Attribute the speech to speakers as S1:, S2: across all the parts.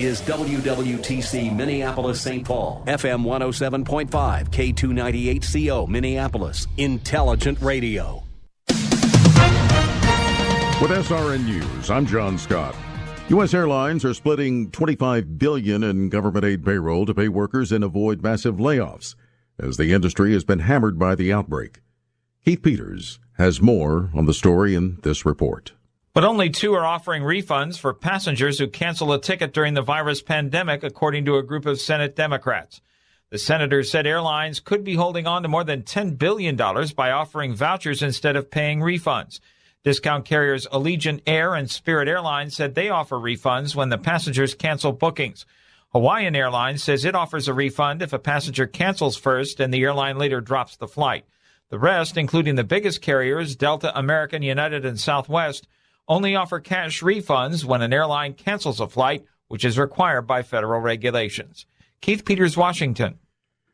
S1: is WWTC Minneapolis St. Paul, FM 107.5, K298CO Minneapolis, Intelligent Radio.
S2: With SRN News, I'm John Scott. U.S. airlines are splitting 25 billion in government aid payroll to pay workers and avoid massive layoffs, as the industry has been hammered by the outbreak. Keith Peters has more on the story in this report.
S3: But only two are offering refunds for passengers who cancel a ticket during the virus pandemic, according to a group of Senate Democrats. The senators said airlines could be holding on to more than $10 billion by offering vouchers instead of paying refunds. Discount carriers Allegiant Air and Spirit Airlines said they offer refunds when the passengers cancel bookings. Hawaiian Airlines says it offers a refund if a passenger cancels first and the airline later drops the flight. The rest, including the biggest carriers, Delta, American, United, and Southwest, only offer cash refunds when an airline cancels a flight, which is required by federal regulations. Keith Peters, Washington.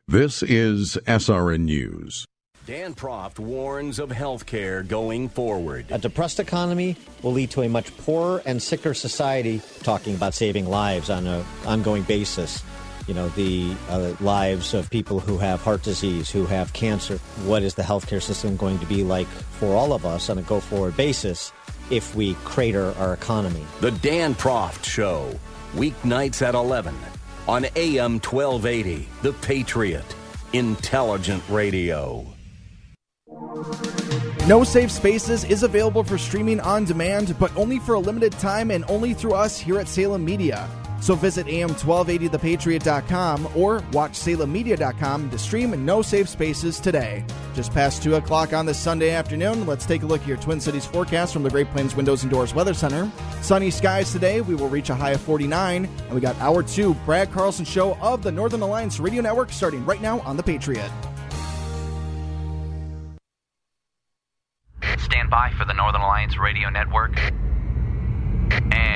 S2: This is SRN News.
S1: Dan Proft warns of health care going forward.
S4: A depressed economy will lead to a much poorer and sicker society, talking about saving lives on an ongoing basis. You know, the uh, lives of people who have heart disease, who have cancer. What is the healthcare system going to be like for all of us on a go forward basis? If we crater our economy.
S1: The Dan Proft Show, weeknights at 11 on AM 1280, The Patriot, Intelligent Radio.
S5: No Safe Spaces is available for streaming on demand, but only for a limited time and only through us here at Salem Media. So visit am1280thepatriot.com or watch salemmedia.com to stream No Safe Spaces today. Just past 2 o'clock on this Sunday afternoon, let's take a look at your Twin Cities forecast from the Great Plains Windows and Doors Weather Center. Sunny skies today. We will reach a high of 49. And we got hour two, Brad Carlson show of the Northern Alliance Radio Network starting right now on The Patriot.
S6: Stand by for the Northern Alliance Radio Network. And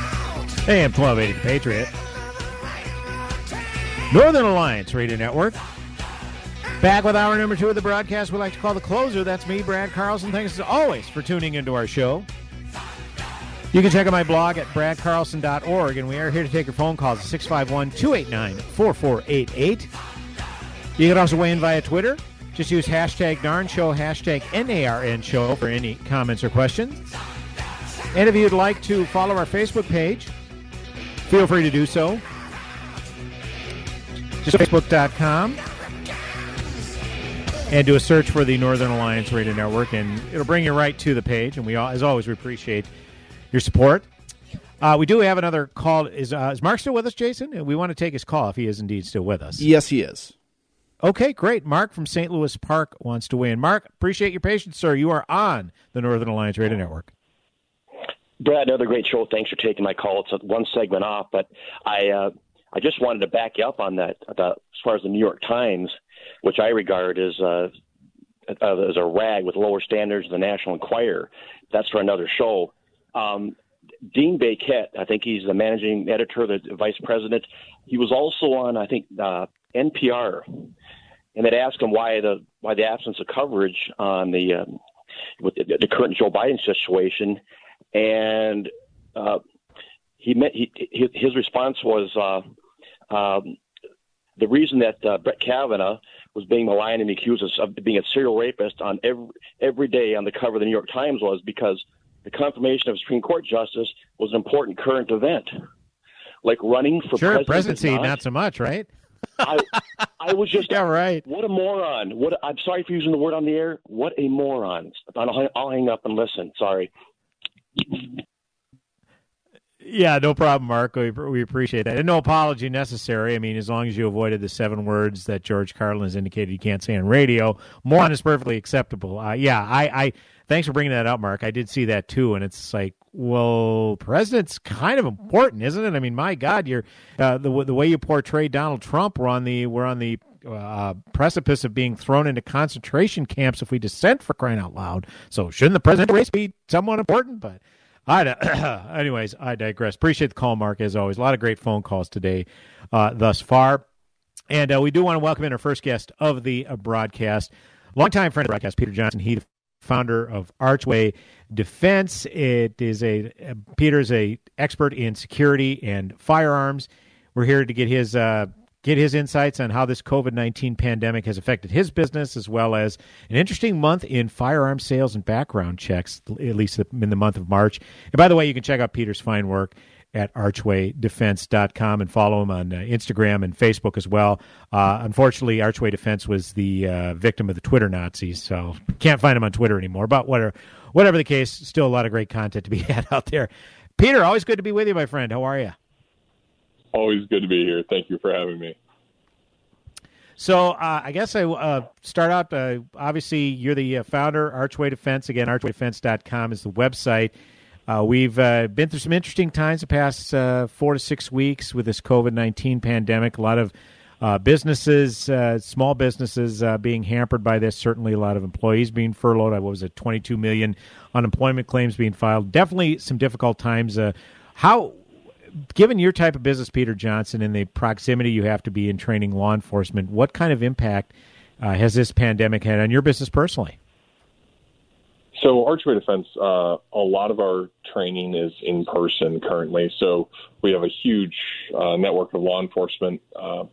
S7: AM 1280 Patriot. Northern Alliance Radio Network. Back with hour number two of the broadcast we like to call the closer. That's me, Brad Carlson. Thanks as always for tuning into our show. You can check out my blog at bradcarlson.org, and we are here to take your phone calls at 651 289 4488. You can also weigh in via Twitter. Just use hashtag NARN Show, hashtag NARN Show for any comments or questions. And if you'd like to follow our Facebook page, feel free to do so. Just facebook.com and do a search for the Northern Alliance Radio Network, and it'll bring you right to the page. And we, all, as always, we appreciate your support. Uh, we do have another call. Is uh, is Mark still with us, Jason? We want to take his call if he is indeed still with us.
S5: Yes, he is.
S7: Okay, great. Mark from St. Louis Park wants to weigh in. Mark, appreciate your patience, sir. You are on the Northern Alliance Radio Network.
S8: Brad, another great show. Thanks for taking my call. It's one segment off, but I uh, I just wanted to back you up on that. As far as the New York Times, which I regard as uh, as a rag with lower standards than the National Enquirer. That's for another show. Um, Dean Baquet, I think he's the managing editor, the vice president. He was also on, I think, uh, NPR, and they asked him why the why the absence of coverage on the um, with the, the current Joe Biden situation and uh, he met he, his response was uh, um, the reason that uh, Brett Kavanaugh was being maligned and accused of being a serial rapist on every every day on the cover of the New York Times was because the confirmation of Supreme Court justice was an important current event. like running for
S7: sure, presidency,
S8: not,
S7: not so much, right?
S8: I, I was just
S7: yeah, right.
S8: What a moron! What I'm sorry for using the word on the air. What a moron! I'll, I'll hang up and listen. Sorry.
S7: Yeah, no problem, Mark. We, we appreciate that. And no apology necessary. I mean, as long as you avoided the seven words that George Carlin has indicated you can't say on radio, more moron is perfectly acceptable. Uh, yeah, I, I thanks for bringing that up, Mark. I did see that too, and it's like, well, president's kind of important, isn't it? I mean, my God, you're uh, the the way you portray Donald Trump. We're on the we're on the uh, precipice of being thrown into concentration camps if we dissent for crying out loud. So shouldn't the presidential race be somewhat important? But I, anyways, I digress. Appreciate the call, Mark, as always. A lot of great phone calls today uh, thus far. And uh, we do want to welcome in our first guest of the uh, broadcast, longtime friend of the broadcast, Peter Johnson. He, the founder of Archway Defense. It is a uh, Peter's a expert in security and firearms. We're here to get his uh, get his insights on how this COVID 19 pandemic has affected his business, as well as an interesting month in firearm sales and background checks, at least in the month of March. And by the way, you can check out Peter's fine work at archwaydefense.com and follow him on uh, Instagram and Facebook as well. Uh, unfortunately, Archway Defense was the uh, victim of the Twitter Nazis, so can't find him on Twitter anymore. But whatever, whatever the case, still a lot of great content to be had out there. Peter, always good to be with you, my friend. How are you?
S9: Always good to be here. Thank you for having me.
S7: So uh, I guess I uh, start out. Uh, obviously, you're the uh, founder, Archway Defense. Again, archwaydefense.com is the website. Uh, we've uh, been through some interesting times the past four to six weeks with this COVID 19 pandemic. A lot of businesses, small businesses, being hampered by this. Certainly, a lot of employees being furloughed. What was it, 22 million unemployment claims being filed? Definitely some difficult times. how given your type of business, Peter Johnson, and the proximity you have to be in training law enforcement, what kind of impact uh, has this pandemic had on your business personally?
S9: So, Archway Defense, uh, a lot of our training is in person currently. So, we have a huge uh, network of law enforcement, uh,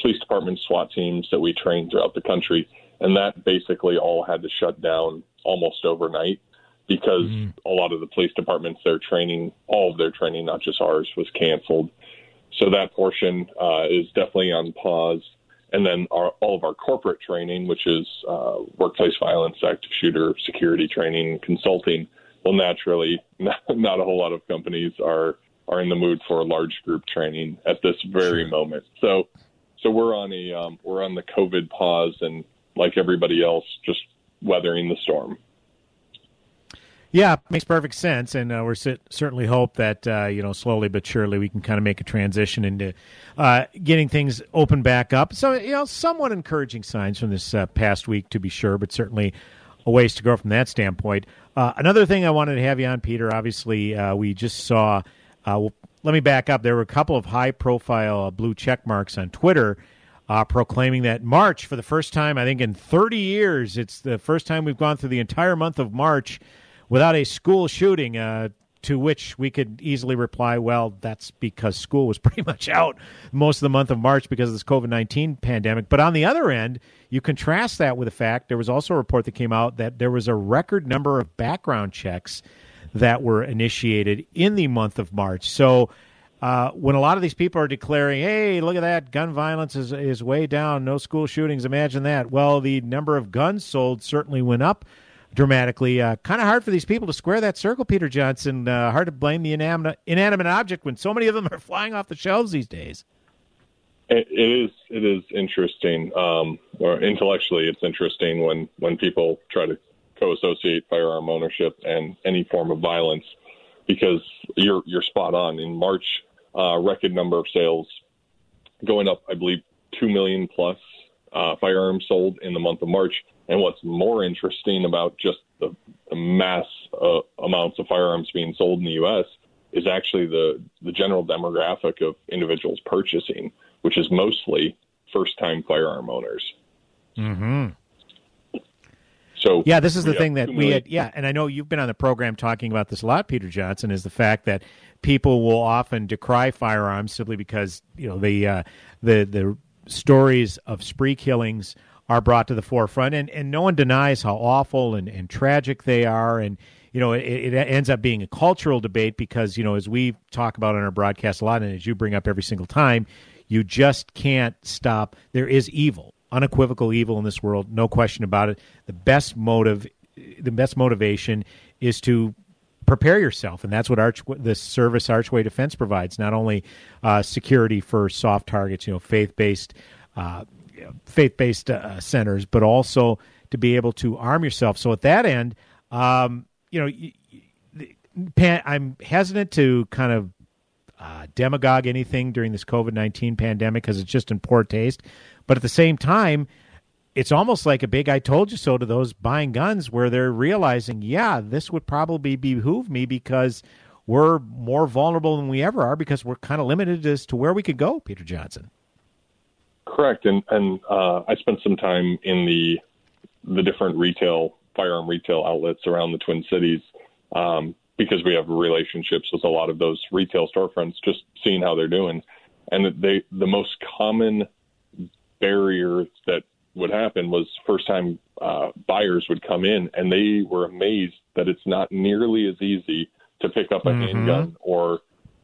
S9: police departments, SWAT teams that we train throughout the country. And that basically all had to shut down almost overnight because mm-hmm. a lot of the police departments, their training, all of their training, not just ours, was canceled. So that portion uh, is definitely on pause. And then our, all of our corporate training, which is uh, workplace violence, active shooter, security training, consulting, well, naturally, not, not a whole lot of companies are are in the mood for large group training at this very moment. So, so we're on a um, we're on the COVID pause, and like everybody else, just weathering the storm.
S7: Yeah, makes perfect sense, and uh, we're certainly hope that uh, you know slowly but surely we can kind of make a transition into uh, getting things open back up. So you know, somewhat encouraging signs from this uh, past week, to be sure, but certainly a ways to go from that standpoint. Uh, another thing I wanted to have you on, Peter. Obviously, uh, we just saw. Well, let me back up. There were a couple of high-profile blue check marks on Twitter. proclaiming that March, for the first time, I think in 30 years, it's the first time we've gone through the entire month of March without a school shooting. Uh, to which we could easily reply, well, that's because school was pretty much out most of the month of March because of this COVID 19 pandemic. But on the other end, you contrast that with the fact there was also a report that came out that there was a record number of background checks that were initiated in the month of March. So, uh, when a lot of these people are declaring, hey, look at that, gun violence is, is way down, no school shootings, imagine that. Well, the number of guns sold certainly went up dramatically. Uh, kind of hard for these people to square that circle, Peter Johnson. Uh, hard to blame the inanimate, object when so many of them are flying off the shelves these days.
S9: it is. It is interesting, um, or intellectually, it's interesting when when people try to co-associate firearm ownership and any form of violence, because you're you're spot on. In March, uh, record number of sales going up, I believe, two million plus uh, firearms sold in the month of March. And what's more interesting about just the, the mass uh, amounts of firearms being sold in the U.S. is actually the, the general demographic of individuals purchasing, which is mostly first time firearm owners.
S7: hmm
S9: So
S7: yeah, this is the thing that we had. Yeah, and I know you've been on the program talking about this a lot, Peter Johnson. Is the fact that people will often decry firearms simply because you know the uh, the the stories of spree killings are brought to the forefront, and, and no one denies how awful and, and tragic they are. And you know, it, it ends up being a cultural debate because you know, as we talk about on our broadcast a lot, and as you bring up every single time, you just can't stop. There is evil, unequivocal evil in this world, no question about it. The best motive, the best motivation is to prepare yourself, and that's what Arch the service Archway Defense provides. Not only uh, security for soft targets, you know, faith based. Uh, faith based uh, centers, but also to be able to arm yourself. So at that end, um, you know, I'm hesitant to kind of uh, demagogue anything during this COVID 19 pandemic because it's just in poor taste. But at the same time, it's almost like a big I told you so to those buying guns where they're realizing, yeah, this would probably behoove me because we're more vulnerable than we ever are because we're kind of limited as to where we could go, Peter Johnson.
S9: Correct. And, and uh, I spent some time in the the different retail firearm retail outlets around the Twin Cities um, because we have relationships with a lot of those retail storefronts. Just seeing how they're doing, and they the most common barrier that would happen was first time uh, buyers would come in and they were amazed that it's not nearly as easy to pick up a mm-hmm. handgun or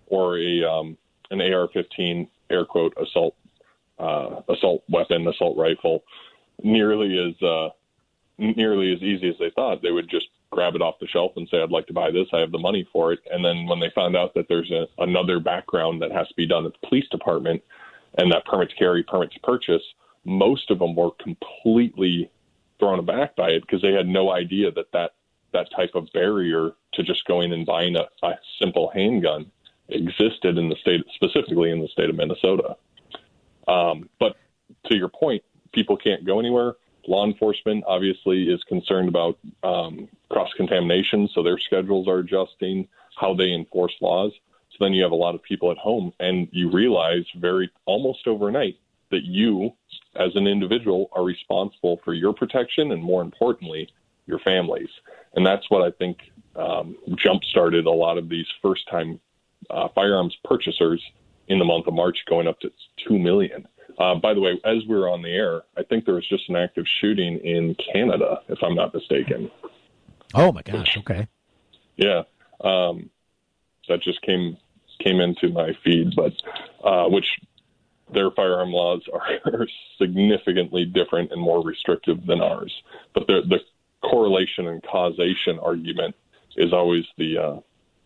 S9: or a um, an AR-15 air quote assault uh, assault weapon assault rifle nearly as uh, nearly as easy as they thought. They would just grab it off the shelf and say, I'd like to buy this. I have the money for it. And then when they found out that there's a, another background that has to be done at the police department and that permit to carry, permit to purchase, most of them were completely thrown aback by it because they had no idea that that, that type of barrier to just going and buying a, a simple handgun existed in the state, specifically in the state of Minnesota. Um, but to your point, people can't go anywhere Law enforcement obviously is concerned about um, cross contamination, so their schedules are adjusting how they enforce laws. So then you have a lot of people at home, and you realize very almost overnight that you, as an individual, are responsible for your protection and, more importantly, your families. And that's what I think um, jump started a lot of these first time uh, firearms purchasers in the month of March, going up to 2 million. Uh, by the way, as we were on the air, I think there was just an active shooting in Canada, if I'm not mistaken.
S7: Oh my gosh! Okay.
S9: Yeah, um, that just came came into my feed, but uh, which their firearm laws are significantly different and more restrictive than ours. But the, the correlation and causation argument is always the uh,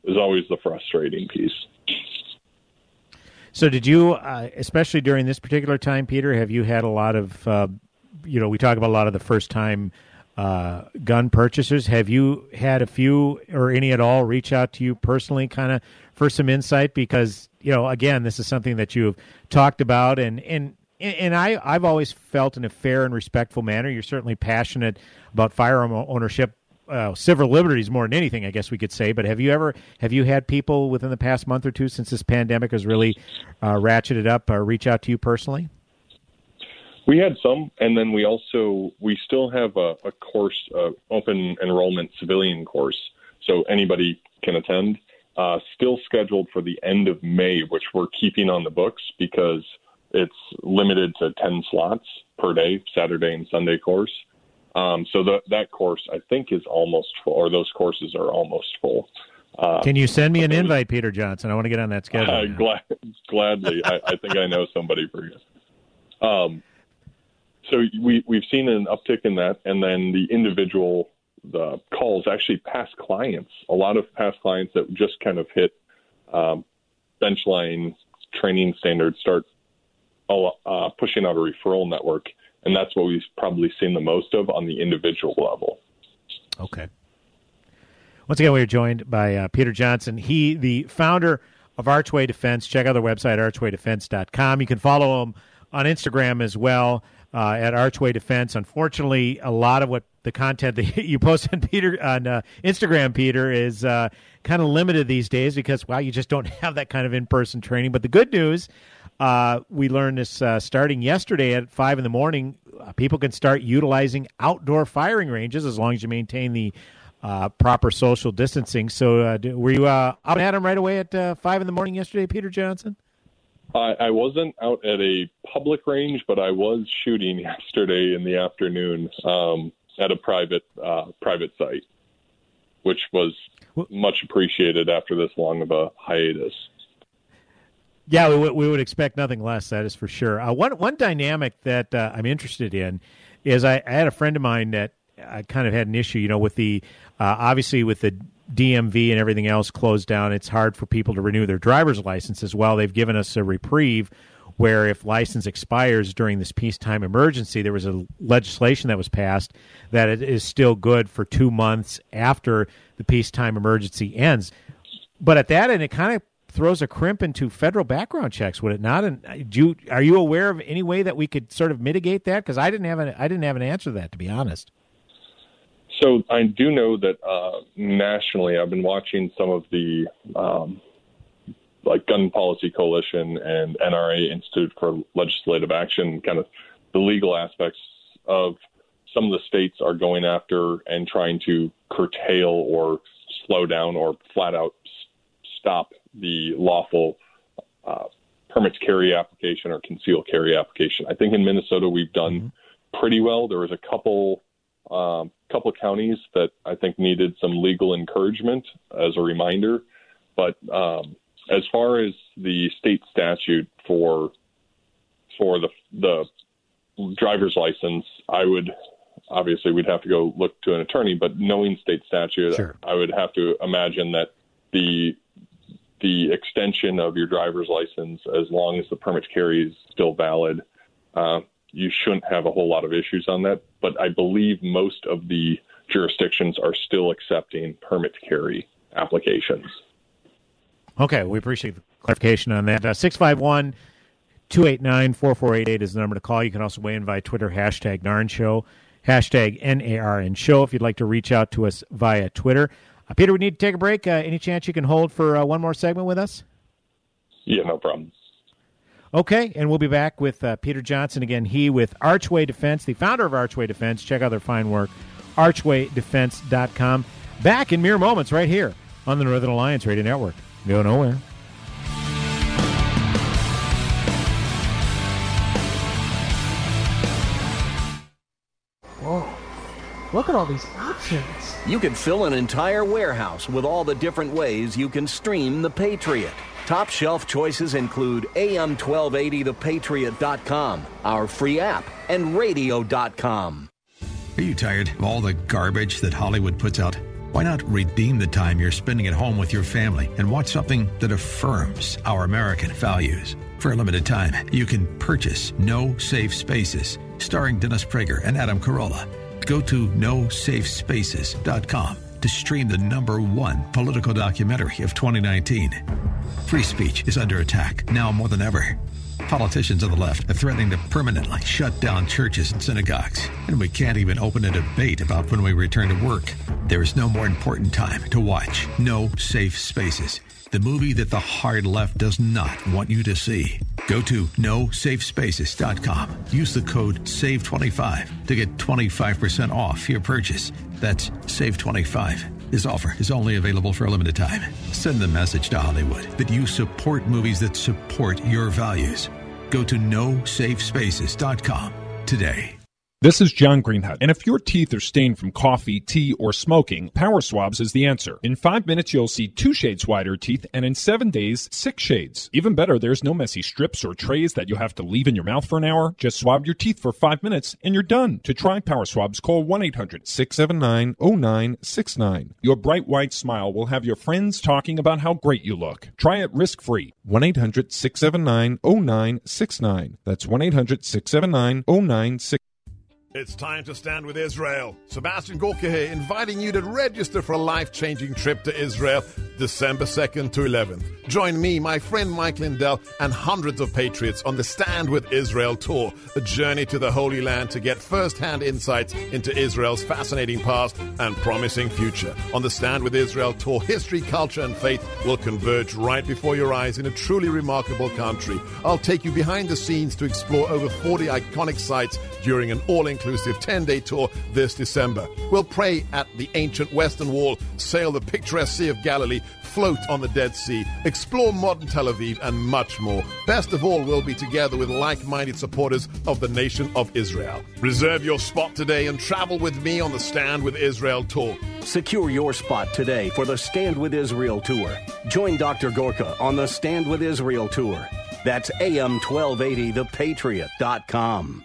S9: is always the frustrating piece.
S7: So, did you, uh, especially during this particular time, Peter, have you had a lot of, uh, you know, we talk about a lot of the first time uh, gun purchasers. Have you had a few or any at all reach out to you personally, kind of for some insight? Because you know, again, this is something that you've talked about, and and and I I've always felt in a fair and respectful manner. You're certainly passionate about firearm ownership uh, civil liberties more than anything, I guess we could say. But have you ever have you had people within the past month or two since this pandemic has really uh, ratcheted up uh, reach out to you personally?
S9: We had some, and then we also we still have a, a course, uh, open enrollment civilian course, so anybody can attend. Uh, still scheduled for the end of May, which we're keeping on the books because it's limited to ten slots per day, Saturday and Sunday course. Um, so the, that course, I think, is almost full, or those courses are almost full.
S7: Uh, Can you send me an invite, Peter Johnson? I want to get on that schedule.
S9: Uh, glad, gladly. I, I, think I know somebody for you. Um, so we we've seen an uptick in that, and then the individual the calls actually past clients. A lot of past clients that just kind of hit um, benchline training standards start uh, pushing out a referral network and that's what we've probably seen the most of on the individual level.
S7: Okay. Once again, we are joined by uh, Peter Johnson. He, the founder of Archway Defense. Check out their website, archwaydefense.com. You can follow him on Instagram as well uh, at Archway Defense. Unfortunately, a lot of what the content that you post on Peter on uh, Instagram, Peter, is uh, kind of limited these days because wow, you just don't have that kind of in-person training. But the good news uh, we learned this uh, starting yesterday at five in the morning. Uh, people can start utilizing outdoor firing ranges as long as you maintain the uh, proper social distancing. So, uh, were you uh, out at them right away at five in the morning yesterday, Peter Johnson?
S9: I, I wasn't out at a public range, but I was shooting yesterday in the afternoon um, at a private private site. which was much appreciated after this long of a hiatus.
S7: Yeah, we, we would expect nothing less. That is for sure. Uh, one one dynamic that uh, I'm interested in is I, I had a friend of mine that I kind of had an issue, you know, with the uh, obviously with the DMV and everything else closed down. It's hard for people to renew their driver's license as well. They've given us a reprieve where if license expires during this peacetime emergency, there was a legislation that was passed that it is still good for two months after the peacetime emergency ends. But at that end, it kind of throws a crimp into federal background checks, would it not? And uh, do you, are you aware of any way that we could sort of mitigate that? Because I didn't have an I didn't have an answer to that, to be honest.
S9: So I do know that uh, nationally, I've been watching some of the um, like Gun Policy Coalition and NRA Institute for Legislative Action, kind of the legal aspects of some of the states are going after and trying to curtail or slow down or flat out stop the lawful uh, permit to carry application or concealed carry application. I think in Minnesota we've done pretty well. There was a couple um, couple counties that I think needed some legal encouragement as a reminder. But um, as far as the state statute for for the the driver's license, I would obviously we'd have to go look to an attorney. But knowing state statute, I would have to imagine that the the extension of your driver's license, as long as the permit carry is still valid, uh, you shouldn't have a whole lot of issues on that. But I believe most of the jurisdictions are still accepting permit carry applications.
S7: Okay, we appreciate the clarification on that. Uh, 651 289 4488 is the number to call. You can also weigh in via Twitter, hashtag NARN Show, hashtag NARN Show if you'd like to reach out to us via Twitter. Uh, Peter, we need to take a break. Uh, any chance you can hold for uh, one more segment with us?
S9: Yeah, no problem.
S7: Okay, and we'll be back with uh, Peter Johnson again. He with Archway Defense, the founder of Archway Defense. Check out their fine work, archwaydefense.com. Back in mere moments, right here on the Northern Alliance Radio Network. Go nowhere.
S10: Whoa. Look at all these options.
S11: You could fill an entire warehouse with all the different ways you can stream The Patriot. Top shelf choices include AM1280thepatriot.com, our free app, and radio.com.
S12: Are you tired of all the garbage that Hollywood puts out? Why not redeem the time you're spending at home with your family and watch something that affirms our American values? For a limited time, you can purchase No Safe Spaces, starring Dennis Prager and Adam Carolla. Go to nosafespaces.com to stream the number one political documentary of 2019. Free speech is under attack now more than ever. Politicians on the left are threatening to permanently shut down churches and synagogues, and we can't even open a debate about when we return to work. There is no more important time to watch No Safe Spaces, the movie that the hard left does not want you to see. Go to nosafespaces.com. Use the code SAVE25 to get 25% off your purchase. That's SAVE25. This offer is only available for a limited time. Send the message to Hollywood that you support movies that support your values. Go to nosafespaces.com today.
S13: This is John Greenhut, and if your teeth are stained from coffee, tea, or smoking, Power Swabs is the answer. In five minutes, you'll see two shades whiter teeth, and in seven days, six shades. Even better, there's no messy strips or trays that you'll have to leave in your mouth for an hour. Just swab your teeth for five minutes, and you're done. To try Power Swabs, call 1 800 679 0969. Your bright white smile will have your friends talking about how great you look. Try it risk free. 1 800 679 0969. That's 1 800 679 0969.
S14: It's time to stand with Israel. Sebastian Gorka here, inviting you to register for a life changing trip to Israel December 2nd to 11th. Join me, my friend Mike Lindell, and hundreds of patriots on the Stand with Israel tour, a journey to the Holy Land to get first hand insights into Israel's fascinating past and promising future. On the Stand with Israel tour, history, culture, and faith will converge right before your eyes in a truly remarkable country. I'll take you behind the scenes to explore over 40 iconic sites during an all inclusive inclusive 10 day tour this December. We'll pray at the ancient Western Wall, sail the picturesque Sea of Galilee, float on the Dead Sea, explore modern Tel Aviv, and much more. Best of all, we'll be together with like minded supporters of the nation of Israel. Reserve your spot today and travel with me on the Stand with Israel tour.
S11: Secure your spot today for the Stand with Israel tour. Join Dr. Gorka on the Stand with Israel tour. That's AM1280thepatriot.com.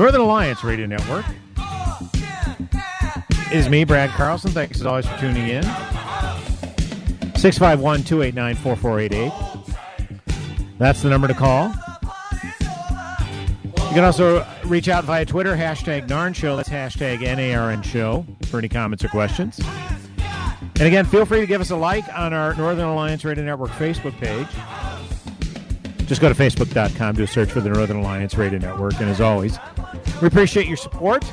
S7: Northern Alliance Radio Network. It is me, Brad Carlson. Thanks as always for tuning in. 651 289 4488. That's the number to call. You can also reach out via Twitter, hashtag NARN Show. That's hashtag NARN Show for any comments or questions. And again, feel free to give us a like on our Northern Alliance Radio Network Facebook page. Just go to facebook.com, do a search for the Northern Alliance Radio Network. And as always, we appreciate your support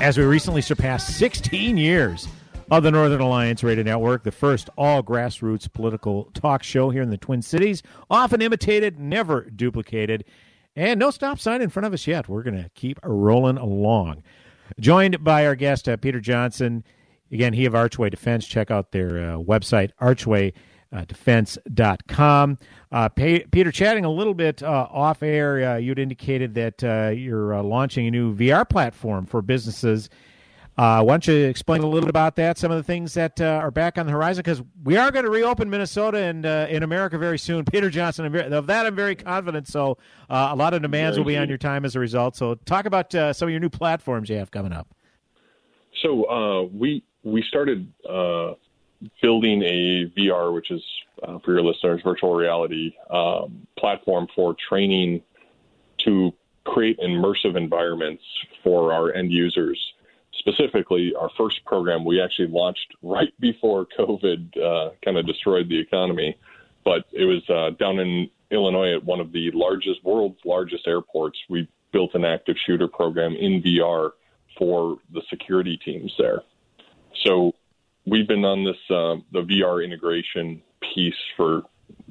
S7: as we recently surpassed 16 years of the Northern Alliance Radio Network, the first all grassroots political talk show here in the Twin Cities, often imitated, never duplicated, and no stop sign in front of us yet. We're going to keep rolling along. Joined by our guest, uh, Peter Johnson. Again, he of Archway Defense. Check out their uh, website, archwaydefense.com. Uh, Peter, chatting a little bit uh, off air, uh, you'd indicated that uh, you're uh, launching a new VR platform for businesses. Uh, why don't you explain a little bit about that? Some of the things that are back on the horizon, because we are going to reopen Minnesota and in America very soon. Peter Johnson, of that I'm very confident. So a lot of demands will be on your time as a result. So talk about some of your new platforms you have coming up.
S9: So we we started building a VR, which is uh, for your listeners, virtual reality um, platform for training to create immersive environments for our end users. Specifically, our first program we actually launched right before COVID uh, kind of destroyed the economy, but it was uh, down in Illinois at one of the largest, world's largest airports. We built an active shooter program in VR for the security teams there. So we've been on this uh, the VR integration piece for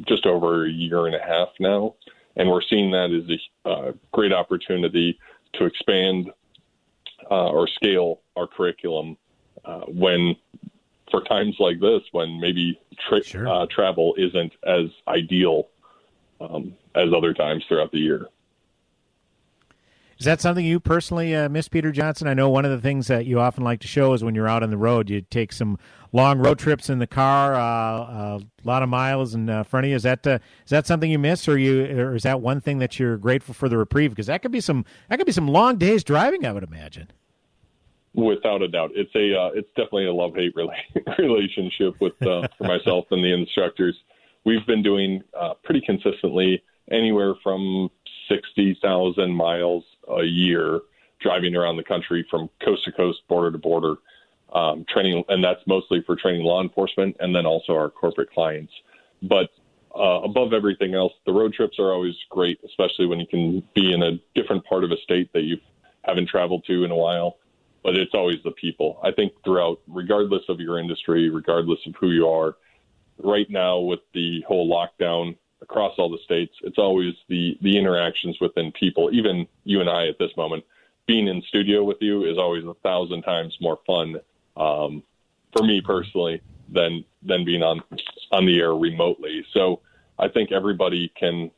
S9: just over a year and a half now, and we're seeing that as a uh, great opportunity to expand uh, or scale our curriculum uh, when for times like this when maybe tra- sure. Uh, travel isn't as ideal um, as other times throughout the year.
S7: Is that something you personally uh, miss, Peter Johnson? I know one of the things that you often like to show is when you're out on the road, you take some long road trips in the car, uh, uh a lot of miles in uh, front of you. Is that uh, is that something you miss, or you, or is that one thing that you're grateful for the reprieve? Because that could be some that could be some long days driving, I would imagine.
S9: Without a doubt, it's a uh, it's definitely a love hate relationship with for myself and the instructors. We've been doing pretty consistently anywhere from 60,000 miles a year driving around the country from coast to coast, border to border, um, training, and that's mostly for training law enforcement and then also our corporate clients. But uh, above everything else, the road trips are always great, especially when you can be in a different part of a state that you haven't traveled to in a while. But it's always the people. I think throughout, regardless of your industry, regardless of who you are, right now with the whole lockdown, across all the states. It's always the the interactions within people. Even you and I at this moment, being in studio with you is always a thousand times more fun um, for me personally than than being on on the air remotely. So I think everybody can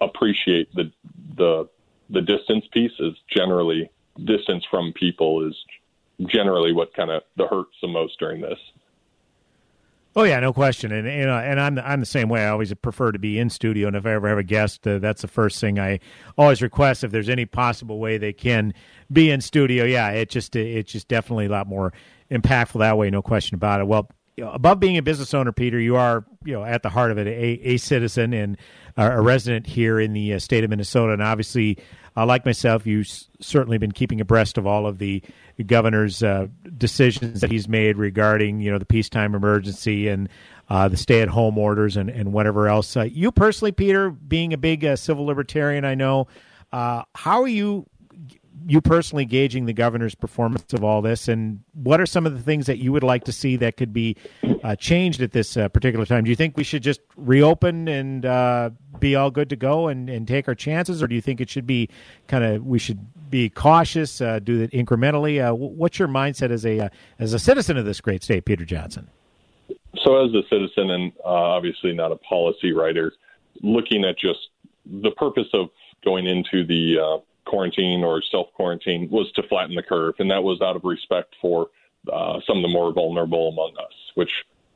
S9: appreciate the the the distance piece is generally distance from people is generally what kind of the hurts the most during this.
S7: Oh yeah, no question, and and, uh, and I'm I'm the same way. I always prefer to be in studio, and if I ever have a guest, uh, that's the first thing I always request. If there's any possible way they can be in studio, yeah, it just it's just definitely a lot more impactful that way, no question about it. Well, you know, above being a business owner, Peter, you are you know at the heart of it a, a citizen and a resident here in the uh, state of Minnesota, and obviously, uh, like myself, you've certainly been keeping abreast of all of the governor's uh, decisions that he's made regarding you know the peacetime emergency and uh, the stay-at-home orders and and whatever else. Uh, you personally, Peter, being a big uh, civil libertarian, I know. how are you you personally gauging the governor's performance of all this, and what are some of the things that you would like to see that could be uh, changed at this uh, particular time? Do you think we should just reopen and uh, be all good to go and, and take our chances, or do you think it should be kind of we should be cautious, uh, do it incrementally? Uh, what's your mindset as a uh, as a citizen of this great state, Peter Johnson?
S9: So, as a citizen and obviously not a policy writer, looking at just the purpose of going into the quarantine or self quarantine was to flatten the curve, and that was out of respect for uh, some of the more vulnerable among us, which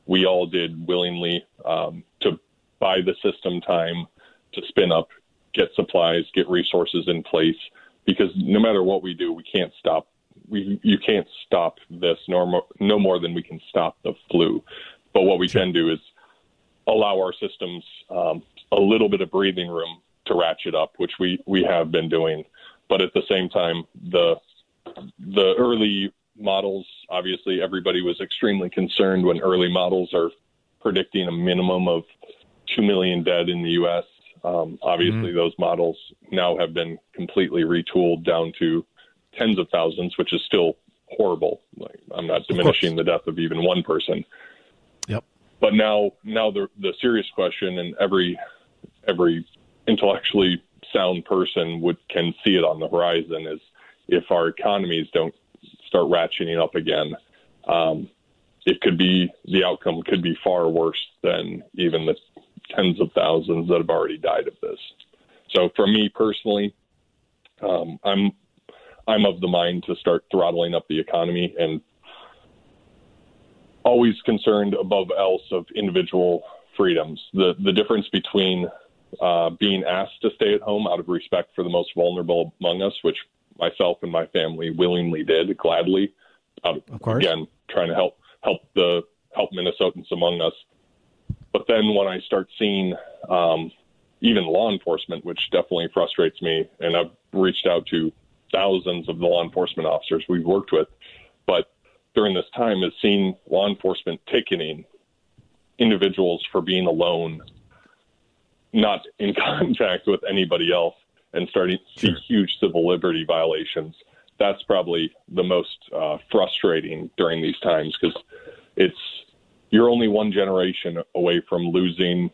S9: we all did willingly um, to buy the system time to spin up, get supplies, get resources in place. Because no matter what we do, we can't stop. We you can't stop this no more, no more than we can stop the flu. But what we can do is allow our systems um, a little bit of breathing room to ratchet up, which we we have been doing but at the same time, the the early models, obviously, everybody was extremely concerned when early models are predicting a minimum of two million dead in the U.S. Um, obviously, mm-hmm. those models now have been completely retooled down to tens of thousands, which is still horrible. Like, I'm not diminishing the death of even one person.
S7: Yep.
S9: But now, now the the serious question, and every every intellectually sound person would can see it on the horizon is if our economies don't start ratcheting up again, um, it could be the outcome could be far worse than even the tens of thousands that have already died of this. So for me personally, um, I'm I'm of the mind to start throttling up the economy and always concerned above else of individual freedoms. The the difference between uh, being asked to stay at home out of respect for the most vulnerable among us, which myself and my family willingly did, gladly.
S7: of course.
S9: Again, trying to help help the help Minnesotans among us. But then when I start seeing um, even law enforcement, which definitely frustrates me, and I've reached out to thousands of the law enforcement officers we've worked with, but during this time is seeing law enforcement ticketing individuals for being alone not in contact with anybody else and starting to see huge civil liberty violations. That's probably the most uh, frustrating during these times because it's you're only one generation away from losing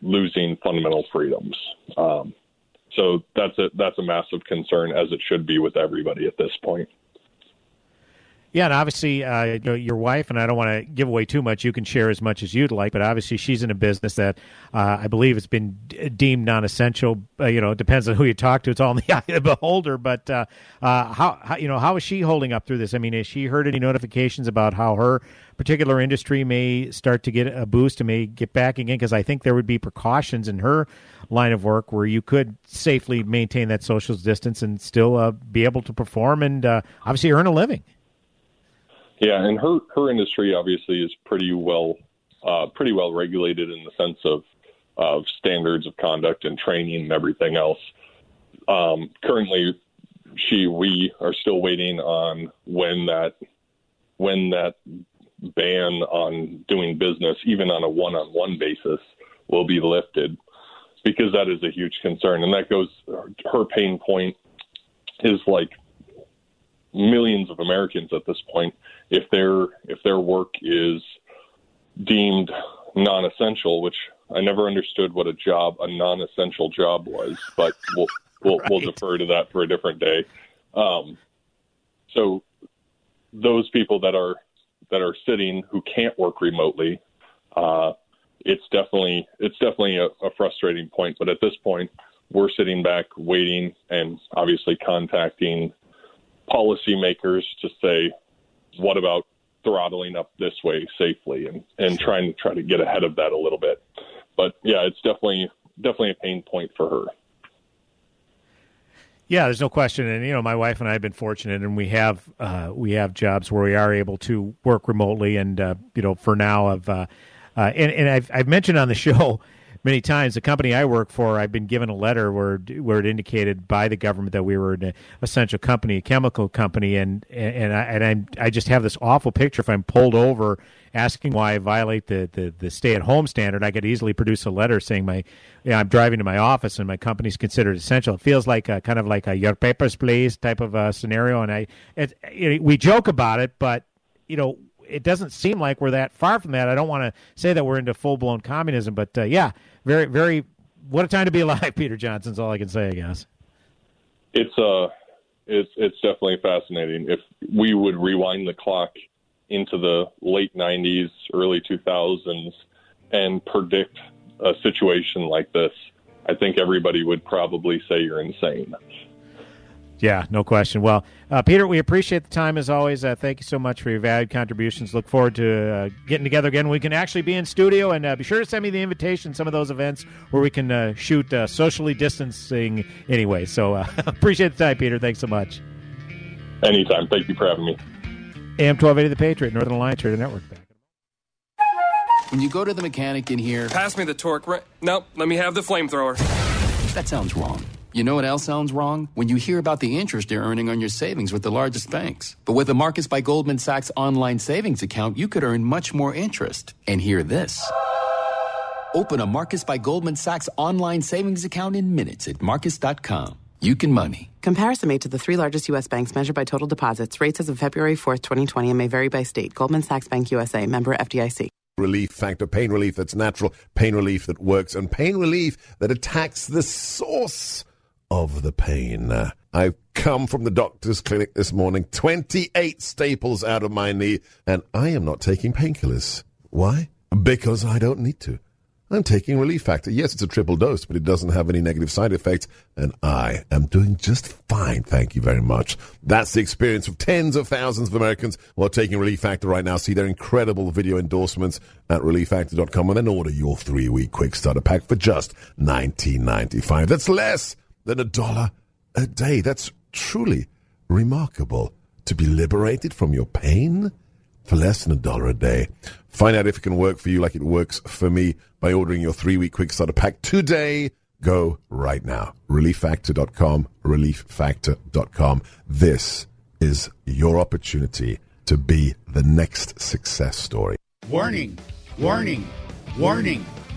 S9: losing fundamental freedoms. Um, so that's a that's a massive concern, as it should be with everybody at this point.
S7: Yeah, and obviously, uh, you know, your wife, and I don't want to give away too much. You can share as much as you'd like, but obviously, she's in a business that uh, I believe has been d- deemed non-essential. Uh, you know, it depends on who you talk to. It's all in the eye of the beholder. But uh, uh, how, how, you know, how is she holding up through this? I mean, has she heard any notifications about how her particular industry may start to get a boost and may get back again? Because I think there would be precautions in her line of work where you could safely maintain that social distance and still uh, be able to perform and obviously earn a living.
S9: Yeah, and her her industry obviously is pretty well uh, pretty well regulated in the sense of of standards of conduct and training and everything else. Um, currently, she we are still waiting on when that when that ban on doing business, even on a one-on-one basis, will be lifted, because that is a huge concern, and that goes her pain point is like millions of Americans at this point if their if their work is deemed non-essential, which I never understood what a job a non-essential job was, but we'll we'll, right. we'll defer to that for a different day. Um, so those people that are that are sitting who can't work remotely, uh, it's definitely it's definitely a, a frustrating point. But at this point, we're sitting back waiting and obviously contacting policymakers to say, what about throttling up this way safely and, and trying to try to get ahead of that a little bit. But yeah, it's definitely definitely a pain point for her.
S7: Yeah, there's no question, and you know, my wife and I have been fortunate, and we have uh, we have jobs where we are able to work remotely, and uh, you know, for now, I've uh, uh, and and I've I've mentioned on the show many times the company I work for, I've been given a letter where where it indicated by the government that we were an essential company, a chemical company, and and I and I I just have this awful picture if I'm pulled over asking why I violate the, the, the stay at home standard, I could easily produce a letter saying my yeah, I'm driving to my office and my company's considered essential. It feels like a, kind of like a your papers please type of uh, scenario, and I it, it, we joke about it, but you know it doesn't seem like we're that far from that. I don't want to say that we're into full blown communism, but uh, yeah, very very what a time to be alive, Peter Johnson's all I can say, I guess.
S9: It's uh it's it's definitely fascinating. If we would rewind the clock into the late 90s, early 2000s, and predict a situation like this, I think everybody would probably say you're insane.
S7: Yeah, no question. Well, uh, Peter, we appreciate the time as always. Uh, thank you so much for your valued contributions. Look forward to uh, getting together again. We can actually be in studio, and uh, be sure to send me the invitation. Some of those events where we can uh, shoot uh, socially distancing anyway. So appreciate the time, Peter. Thanks so much.
S9: Anytime. Thank you for having me.
S7: AM 1280 The Patriot, Northern Alliance Radio Network. Back.
S15: When you go to the mechanic in here.
S16: Pass me the torque. Right. Nope, let me have the flamethrower.
S15: That sounds wrong. You know what else sounds wrong? When you hear about the interest you're earning on your savings with the largest banks. But with a Marcus by Goldman Sachs online savings account, you could earn much more interest. And hear this. Open a Marcus by Goldman Sachs online savings account in minutes at marcus.com. You can money.
S17: Comparison made to the three largest U.S. banks measured by total deposits. Rates as of February 4th, 2020, and may vary by state. Goldman Sachs Bank USA, member FDIC.
S14: Relief factor, pain relief that's natural, pain relief that works, and pain relief that attacks the source of the pain. I've come from the doctor's clinic this morning, 28 staples out of my knee, and I am not taking painkillers. Why? Because I don't need to. I'm taking Relief Factor. Yes, it's a triple dose, but it doesn't have any negative side effects, and I am doing just fine. Thank you very much. That's the experience of tens of thousands of Americans who are taking Relief Factor right now. See their incredible video endorsements at relieffactor.com and then order your three week quick starter pack for just $19.95. That's less than a dollar a day. That's truly remarkable. To be liberated from your pain for less than a dollar a day. Find out if it can work for you like it works for me by ordering your three week quick starter pack today. Go right now. ReliefFactor.com, ReliefFactor.com. This is your opportunity to be the next success story.
S18: Warning, warning, warning.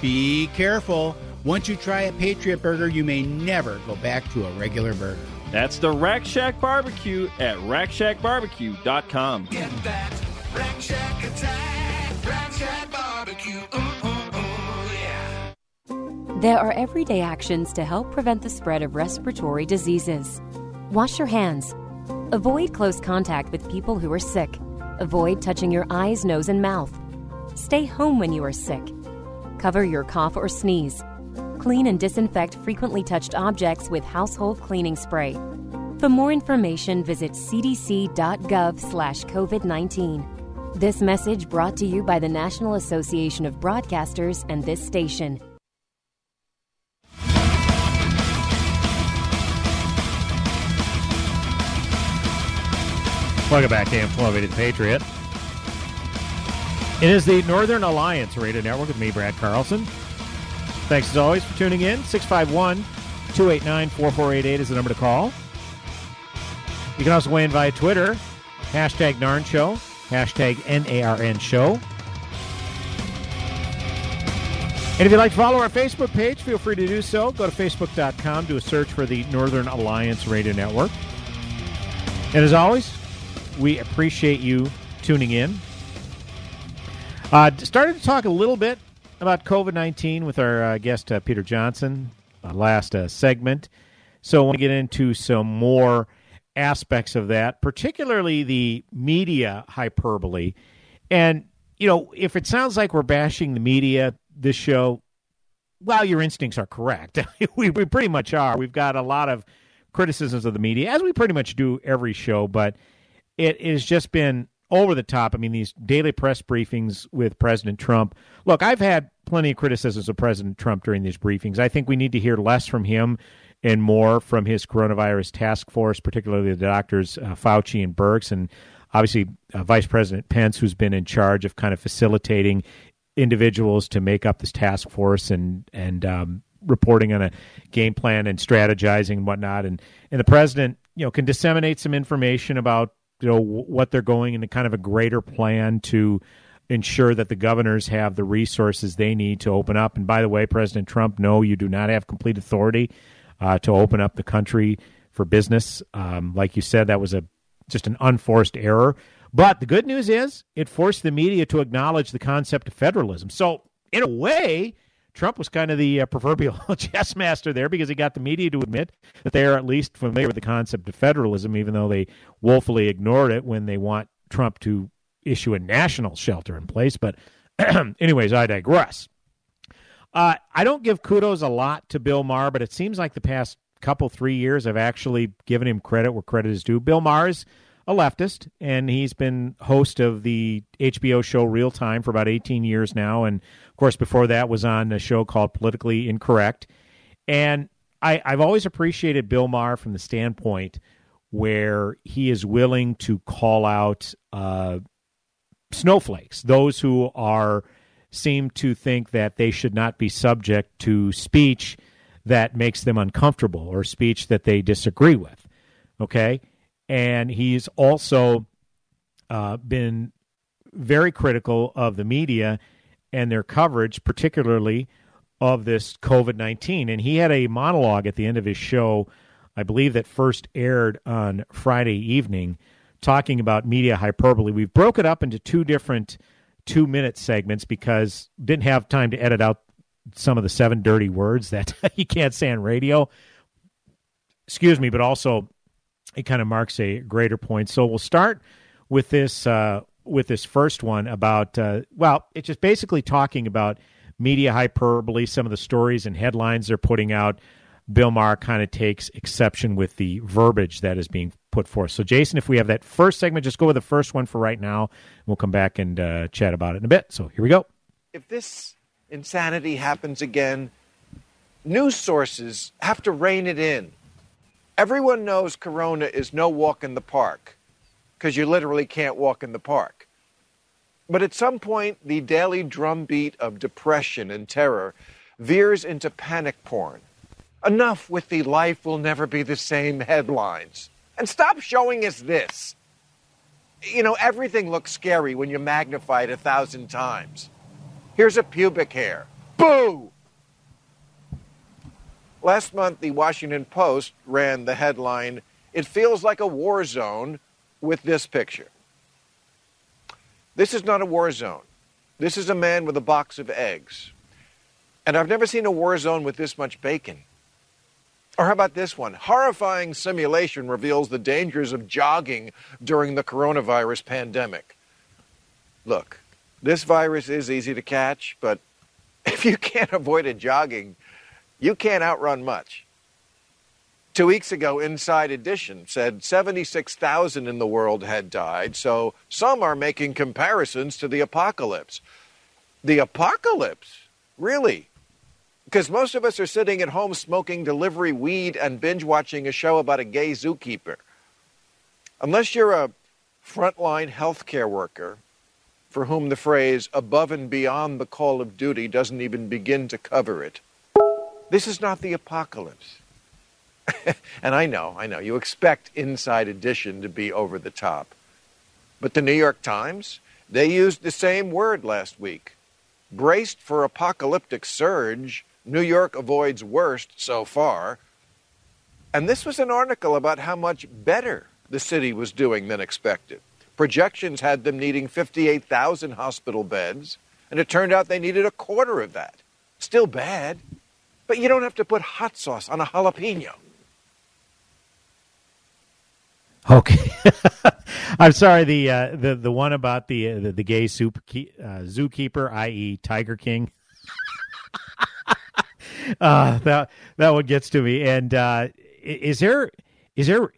S18: Be careful. Once you try a Patriot Burger, you may never go back to a regular burger.
S19: That's the Rack Shack Barbecue at rackshackbarbecue.com.
S20: Get that Rack Shack attack, Rack Shack Barbecue. Ooh, ooh, ooh, yeah.
S21: There are everyday actions to help prevent the spread of respiratory diseases. Wash your hands. Avoid close contact with people who are sick. Avoid touching your eyes, nose, and mouth. Stay home when you are sick. Cover your cough or sneeze. Clean and disinfect frequently touched objects with household cleaning spray. For more information, visit cdc.gov/covid19. This message brought to you by the National Association of Broadcasters and this station.
S7: Welcome back to AM 1280 The Patriot. It is the Northern Alliance Radio Network with me, Brad Carlson. Thanks as always for tuning in. 651 289 4488 is the number to call. You can also weigh in via Twitter. Hashtag NARN Show. Hashtag NARN Show. And if you'd like to follow our Facebook page, feel free to do so. Go to facebook.com, do a search for the Northern Alliance Radio Network. And as always, we appreciate you tuning in. Uh, started to talk a little bit about COVID 19 with our uh, guest, uh, Peter Johnson, uh, last uh, segment. So I want to get into some more aspects of that, particularly the media hyperbole. And, you know, if it sounds like we're bashing the media, this show, well, your instincts are correct. we, we pretty much are. We've got a lot of criticisms of the media, as we pretty much do every show, but it has just been over the top. I mean, these daily press briefings with President Trump. Look, I've had plenty of criticisms of President Trump during these briefings. I think we need to hear less from him and more from his coronavirus task force, particularly the doctors uh, Fauci and Birx, and obviously uh, Vice President Pence, who's been in charge of kind of facilitating individuals to make up this task force and and um, reporting on a game plan and strategizing and whatnot. And and the president, you know, can disseminate some information about you know what they're going into kind of a greater plan to ensure that the governors have the resources they need to open up. And by the way, President Trump, no, you do not have complete authority uh, to open up the country for business. Um, like you said, that was a just an unforced error. But the good news is it forced the media to acknowledge the concept of federalism. So in a way, Trump was kind of the uh, proverbial chess master there because he got the media to admit that they are at least familiar with the concept of federalism, even though they woefully ignored it when they want Trump to issue a national shelter in place. But, anyways, I digress. Uh, I don't give kudos a lot to Bill Maher, but it seems like the past couple, three years, I've actually given him credit where credit is due. Bill Maher is a leftist, and he's been host of the HBO show Real Time for about 18 years now. And of course, before that was on a show called Politically Incorrect. And I, I've always appreciated Bill Maher from the standpoint where he is willing to call out uh, snowflakes, those who are seem to think that they should not be subject to speech that makes them uncomfortable or speech that they disagree with. Okay, and he's also uh, been very critical of the media and their coverage, particularly of this COVID 19. And he had a monologue at the end of his show, I believe, that first aired on Friday evening, talking about media hyperbole. We've broke it up into two different two minute segments because didn't have time to edit out some of the seven dirty words that you can't say on radio. Excuse me, but also it kind of marks a greater point. So we'll start with this uh, with this first one about uh, well, it's just basically talking about media hyperbole, some of the stories and headlines they're putting out. Bill Maher kind of takes exception with the verbiage that is being put forth. So, Jason, if we have that first segment, just go with the first one for right now. We'll come back and uh, chat about it in a bit. So, here we go.
S22: If this insanity happens again, news sources have to rein it in. Everyone knows Corona is no walk in the park because you literally can't walk in the park. But at some point, the daily drumbeat of depression and terror veers into panic porn. Enough with the life will never be the same headlines. And stop showing us this. You know, everything looks scary when you magnify it a thousand times. Here's a pubic hair. Boo! Last month, the Washington Post ran the headline, It Feels Like a War Zone, with this picture. This is not a war zone. This is a man with a box of eggs. And I've never seen a war zone with this much bacon. Or how about this one? Horrifying simulation reveals the dangers of jogging during the coronavirus pandemic. Look, this virus is easy to catch, but if you can't avoid it jogging, you can't outrun much. Two weeks ago, Inside Edition said 76,000 in the world had died, so some are making comparisons to the apocalypse. The apocalypse? Really? Because most of us are sitting at home smoking delivery weed and binge watching a show about a gay zookeeper. Unless you're a frontline healthcare worker for whom the phrase above and beyond the call of duty doesn't even begin to cover it. This is not the apocalypse. and I know, I know, you expect Inside Edition to be over the top. But the New York Times, they used the same word last week. Braced for apocalyptic surge, New York avoids worst so far. And this was an article about how much better the city was doing than expected. Projections had them needing 58,000 hospital beds, and it turned out they needed a quarter of that. Still bad, but you don't have to put hot sauce on a jalapeno.
S7: Okay, I'm sorry. The uh, the the one about the uh, the, the gay soup key, uh, zookeeper, i.e., Tiger King. uh, that that one gets to me. And uh, is there is there?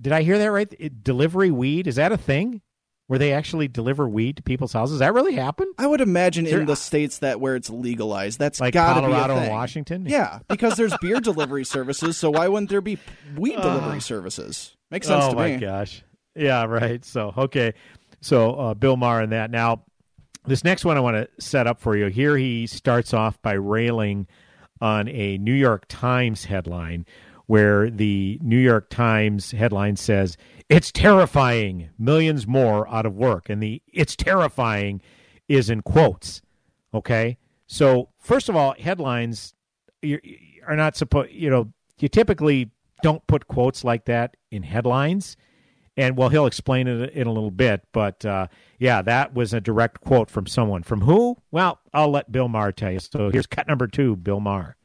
S7: Did I hear that right? Delivery weed is that a thing? Where they actually deliver weed to people's houses? Does that really happen?
S5: I would imagine
S7: there-
S5: in the states that where it's legalized, that's
S7: Like
S5: got to be a
S7: Colorado and. Washington?
S5: Yeah, because there's beer delivery services, so why wouldn't there be weed delivery services? Makes sense
S7: oh
S5: to me.
S7: Oh my gosh. Yeah, right. So okay. So uh, Bill Maher and that. Now, this next one I want to set up for you. Here he starts off by railing on a New York Times headline where the New York Times headline says, It's terrifying, millions more out of work. And the it's terrifying is in quotes. Okay. So, first of all, headlines are not supposed, you know, you typically don't put quotes like that in headlines. And well, he'll explain it in a little bit. But uh, yeah, that was a direct quote from someone. From who? Well, I'll let Bill Maher tell you. So here's cut number two Bill Maher.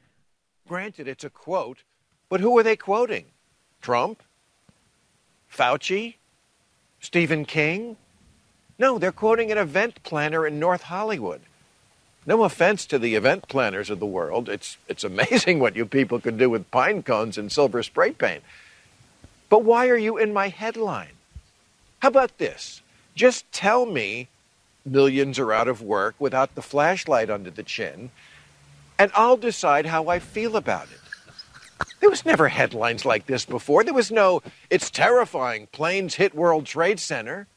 S22: Granted, it's a quote, but who are they quoting? Trump? Fauci? Stephen King? No, they're quoting an event planner in North Hollywood. No offense to the event planners of the world. It's, it's amazing what you people can do with pine cones and silver spray paint. But why are you in my headline? How about this? Just tell me millions are out of work without the flashlight under the chin, and I'll decide how I feel about it. There was never headlines like this before. There was no, it's terrifying, planes hit World Trade Center.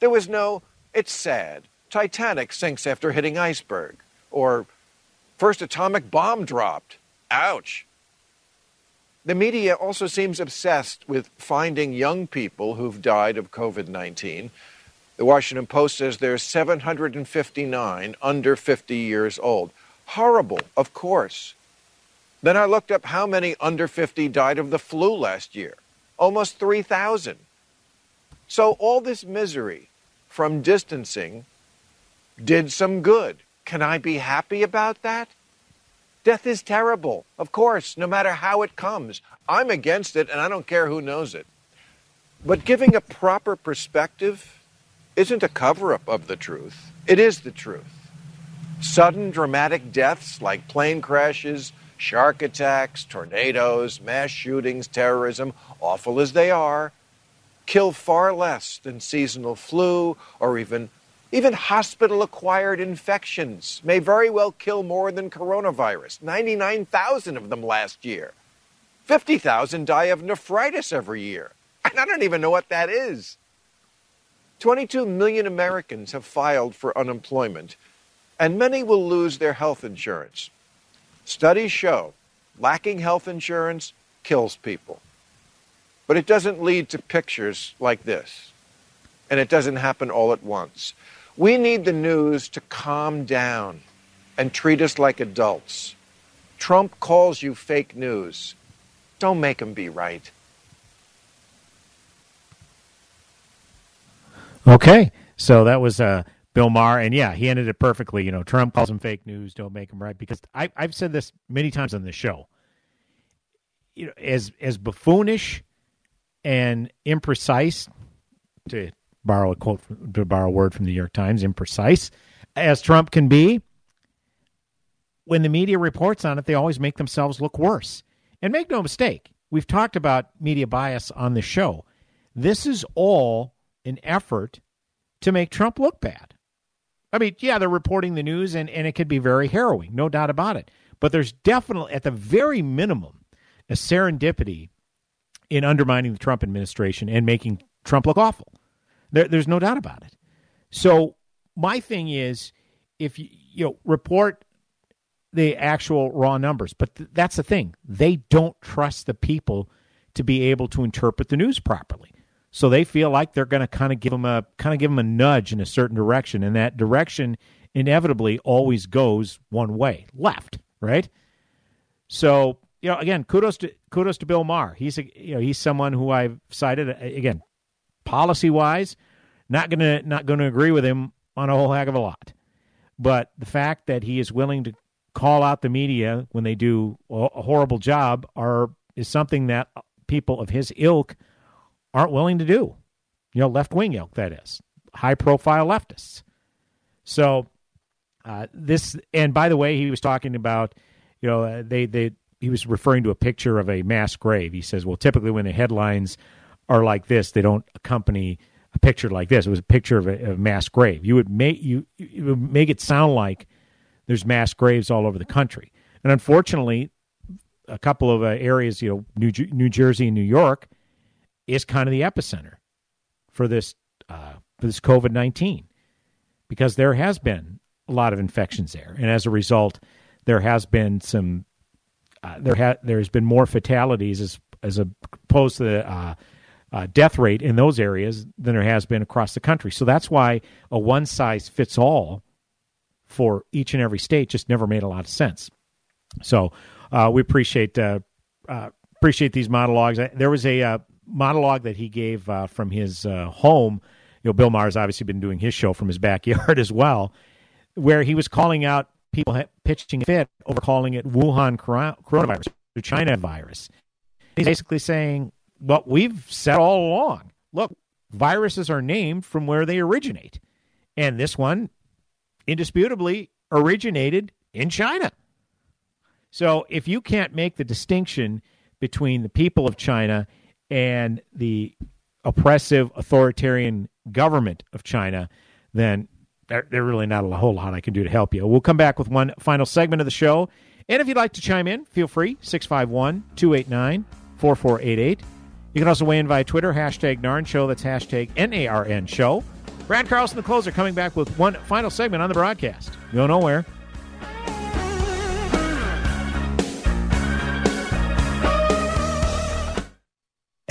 S22: There was no, it's sad, Titanic sinks after hitting iceberg. Or, first atomic bomb dropped. Ouch. The media also seems obsessed with finding young people who've died of COVID 19. The Washington Post says there's 759 under 50 years old. Horrible, of course. Then I looked up how many under 50 died of the flu last year. Almost 3,000. So all this misery from distancing did some good. Can I be happy about that? Death is terrible, of course, no matter how it comes. I'm against it, and I don't care who knows it. But giving a proper perspective isn't a cover up of the truth, it is the truth. Sudden dramatic deaths like plane crashes, shark attacks, tornadoes, mass shootings, terrorism, awful as they are, kill far less than seasonal flu or even even hospital acquired infections may very well kill more than coronavirus. 99,000 of them last year. 50,000 die of nephritis every year. And I don't even know what that is. 22 million Americans have filed for unemployment, and many will lose their health insurance. Studies show lacking health insurance kills people. But it doesn't lead to pictures like this. And it doesn't happen all at once. We need the news to calm down and treat us like adults. Trump calls you fake news. Don't make him be right.
S7: Okay, so that was uh, Bill Maher, and yeah, he ended it perfectly. You know, Trump calls him fake news. Don't make him right because I, I've said this many times on the show. You know, as as buffoonish and imprecise, to borrow a quote, from, to borrow a word from the New York Times, imprecise as Trump can be. When the media reports on it, they always make themselves look worse. And make no mistake, we've talked about media bias on the show. This is all an effort to make Trump look bad. I mean, yeah, they're reporting the news and, and it could be very harrowing, no doubt about it. But there's definitely, at the very minimum, a serendipity in undermining the Trump administration and making Trump look awful. There, there's no doubt about it. So my thing is, if you, you know, report the actual raw numbers, but th- that's the thing. They don't trust the people to be able to interpret the news properly. So they feel like they're going to kind of give them a kind of give them a nudge in a certain direction, and that direction inevitably always goes one way, left, right? So you know, again, kudos to kudos to Bill Maher. He's a, you know he's someone who I've cited uh, again, policy wise, not gonna not gonna agree with him on a whole heck of a lot, but the fact that he is willing to call out the media when they do a horrible job are is something that people of his ilk aren't willing to do. You know, left wing ilk that is high profile leftists. So uh, this, and by the way, he was talking about, you know, uh, they they he was referring to a picture of a mass grave. He says, well, typically when the headlines are like this, they don't accompany a picture like this. It was a picture of a, a mass grave. You would make you, you would make it sound like there's mass graves all over the country, and unfortunately, a couple of uh, areas, you know, New New Jersey and New York, is kind of the epicenter for this uh, for this COVID nineteen, because there has been a lot of infections there, and as a result, there has been some uh, there ha- there's been more fatalities as as opposed to the uh, uh, death rate in those areas than there has been across the country. So that's why a one size fits all for each and every state just never made a lot of sense. So uh, we appreciate uh, uh, appreciate these monologues. There was a monologue that he gave uh, from his uh, home. You know, Bill Maher's obviously been doing his show from his backyard as well, where he was calling out people pitching fit over calling it Wuhan coronavirus or China virus. He's basically saying what we've said all along. Look, viruses are named from where they originate. And this one indisputably originated in China. So if you can't make the distinction between the people of China and the oppressive authoritarian government of China, then there, there really not a whole lot I can do to help you. We'll come back with one final segment of the show. And if you'd like to chime in, feel free, 651 289 4488. You can also weigh in via Twitter, hashtag NARN Show. That's hashtag N A R N Show. Brad Carlson, the closer, coming back with one final segment on the broadcast. Go nowhere.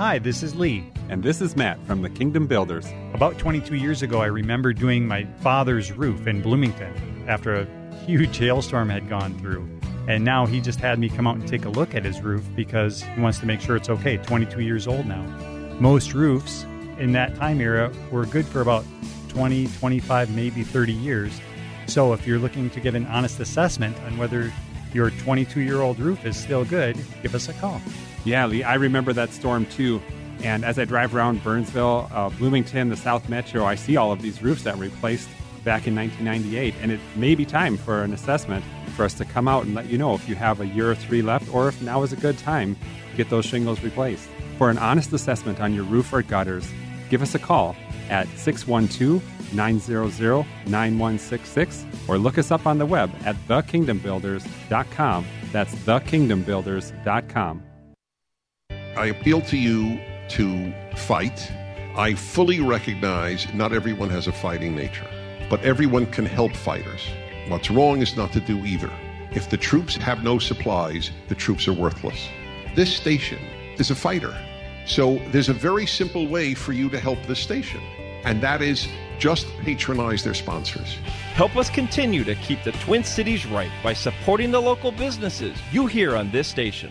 S23: Hi, this is Lee. And this is Matt from the Kingdom Builders. About 22 years ago, I remember doing my father's roof in Bloomington after a huge hailstorm had gone through. And now he just had me come out and take a look at his roof because he wants to make sure it's okay. 22 years old now. Most roofs in that time era were good for about 20, 25, maybe 30 years. So if you're looking to get an honest assessment on whether your 22 year old roof is still good, give us a call.
S24: Yeah, Lee, I remember that storm too. And as I drive around Burnsville, uh, Bloomington, the South Metro, I see all of these roofs that were replaced back in 1998. And it may be time for an assessment for us to come out and let you know if you have a year or three left or if now is a good time to get those shingles replaced. For an honest assessment on your roof or gutters, give us a call at 612 900 9166 or look us up on the web at thekingdombuilders.com. That's thekingdombuilders.com.
S25: I appeal to you to fight. I fully recognize not everyone has a fighting nature, but everyone can help fighters. What's wrong is not to do either. If the troops have no supplies, the troops are worthless. This station is a fighter. So there's a very simple way for you to help this station. and that is just patronize their sponsors.
S19: Help us continue to keep the Twin Cities right by supporting the local businesses you hear on this station.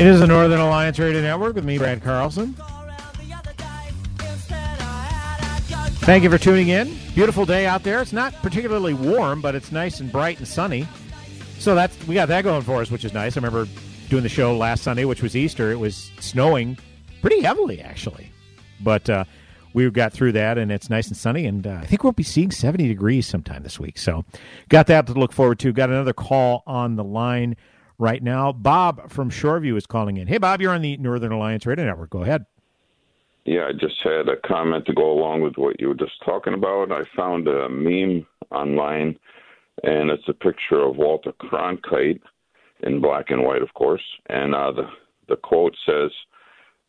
S7: It is the Northern Alliance Radio Network with me, Brad Carlson. Thank you for tuning in. Beautiful day out there. It's not particularly warm, but it's nice and bright and sunny. So that's we got that going for us, which is nice. I remember doing the show last Sunday, which was Easter. It was snowing pretty heavily, actually, but uh, we got through that, and it's nice and sunny. And uh, I think we'll be seeing seventy degrees sometime this week. So got that to look forward to. Got another call on the line right now. Bob from Shoreview is calling in. Hey, Bob, you're on the Northern Alliance Radio Network. Go ahead.
S26: Yeah, I just had a comment to go along with what you were just talking about. I found a meme online, and it's a picture of Walter Cronkite in black and white, of course. And uh, the the quote says,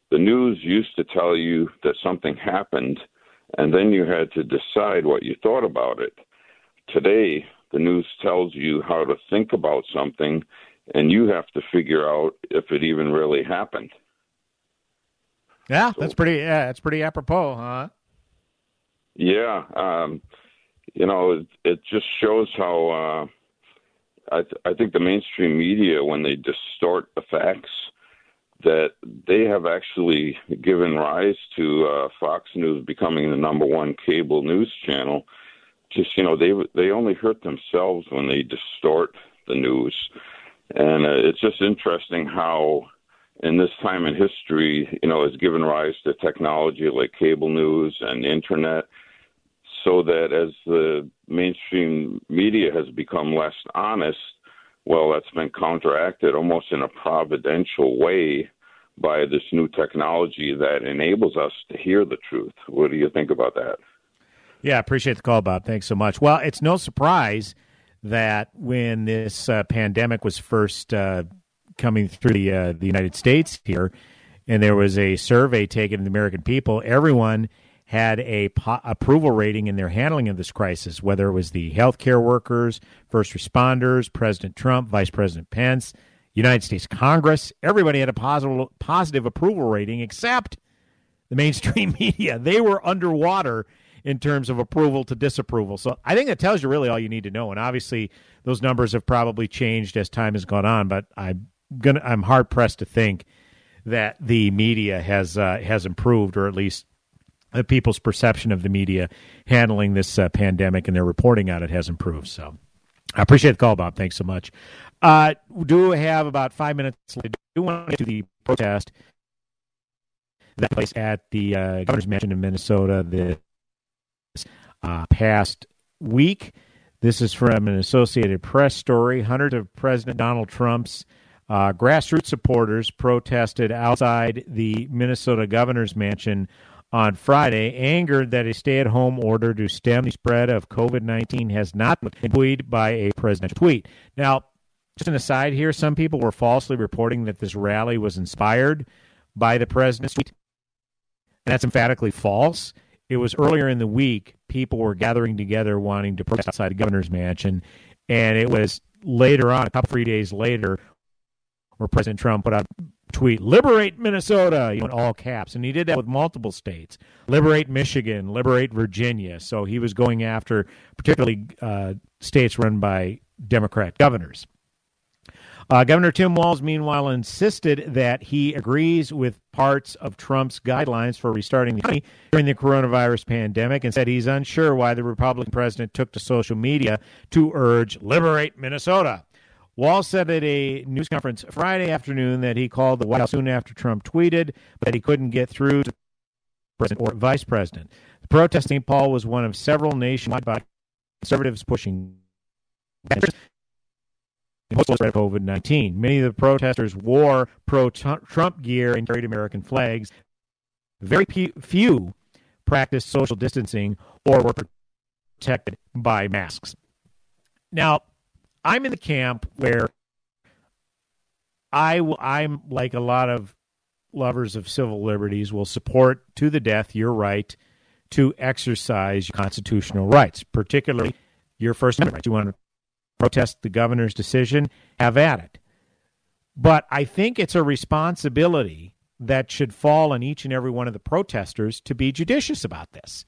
S26: "The news used to tell you that something happened, and then you had to decide what you thought about it. Today, the news tells you how to think about something, and you have to figure out if it even really happened."
S7: Yeah, that's pretty. Yeah, that's pretty apropos, huh?
S26: Yeah, um, you know, it, it just shows how uh, I, th- I think the mainstream media, when they distort the facts, that they have actually given rise to uh, Fox News becoming the number one cable news channel. Just you know, they they only hurt themselves when they distort the news, and uh, it's just interesting how in this time in history, you know, has given rise to technology like cable news and internet, so that as the mainstream media has become less honest, well, that's been counteracted almost in a providential way by this new technology that enables us to hear the truth. What do you think about that?
S7: Yeah, I appreciate the call, Bob. Thanks so much. Well, it's no surprise that when this uh, pandemic was first uh, coming through the uh, the United States here, and there was a survey taken of the American people. Everyone had a po- approval rating in their handling of this crisis, whether it was the healthcare workers, first responders, President Trump, Vice President Pence, United States Congress. Everybody had a positive positive approval rating, except the mainstream media. They were underwater in terms of approval to disapproval. So I think that tells you really all you need to know. And obviously, those numbers have probably changed as time has gone on. But I'm gonna I'm hard pressed to think that the media has uh, has improved, or at least the people's perception of the media handling this uh, pandemic and their reporting on it has improved. So I appreciate the call, Bob. Thanks so much. Uh, we do have about five minutes. I do want to to the protest that place at the uh, governor's mansion in Minnesota this uh, past week. This is from an Associated Press story. Hundreds of President Donald Trump's uh, grassroots supporters protested outside the Minnesota governor's mansion on Friday, angered that a stay at home order to stem the spread of COVID 19 has not been buoyed by a presidential tweet. Now, just an aside here, some people were falsely reporting that this rally was inspired by the president's tweet. And that's emphatically false. It was earlier in the week, people were gathering together wanting to protest outside the governor's mansion. And it was later on, a couple, three days later, where President Trump put out a tweet, liberate Minnesota, you know, in all caps. And he did that with multiple states, liberate Michigan, liberate Virginia. So he was going after particularly uh, states run by Democrat governors. Uh, Governor Tim Walz, meanwhile, insisted that he agrees with parts of Trump's guidelines for restarting the economy during the coronavirus pandemic and said he's unsure why the Republican president took to social media to urge liberate Minnesota. Walz said at a news conference Friday afternoon that he called the White House soon after Trump tweeted, but he couldn't get through to president or vice president. The protesting Paul was one of several nationwide conservatives pushing spread of COVID 19. Many of the protesters wore pro Trump gear and carried American flags. Very few practiced social distancing or were protected by masks. Now, I'm in the camp where I I'm like a lot of lovers of civil liberties will support to the death your right to exercise your constitutional rights, particularly your First Amendment rights. You want to protest the governor's decision, have at it. But I think it's a responsibility that should fall on each and every one of the protesters to be judicious about this.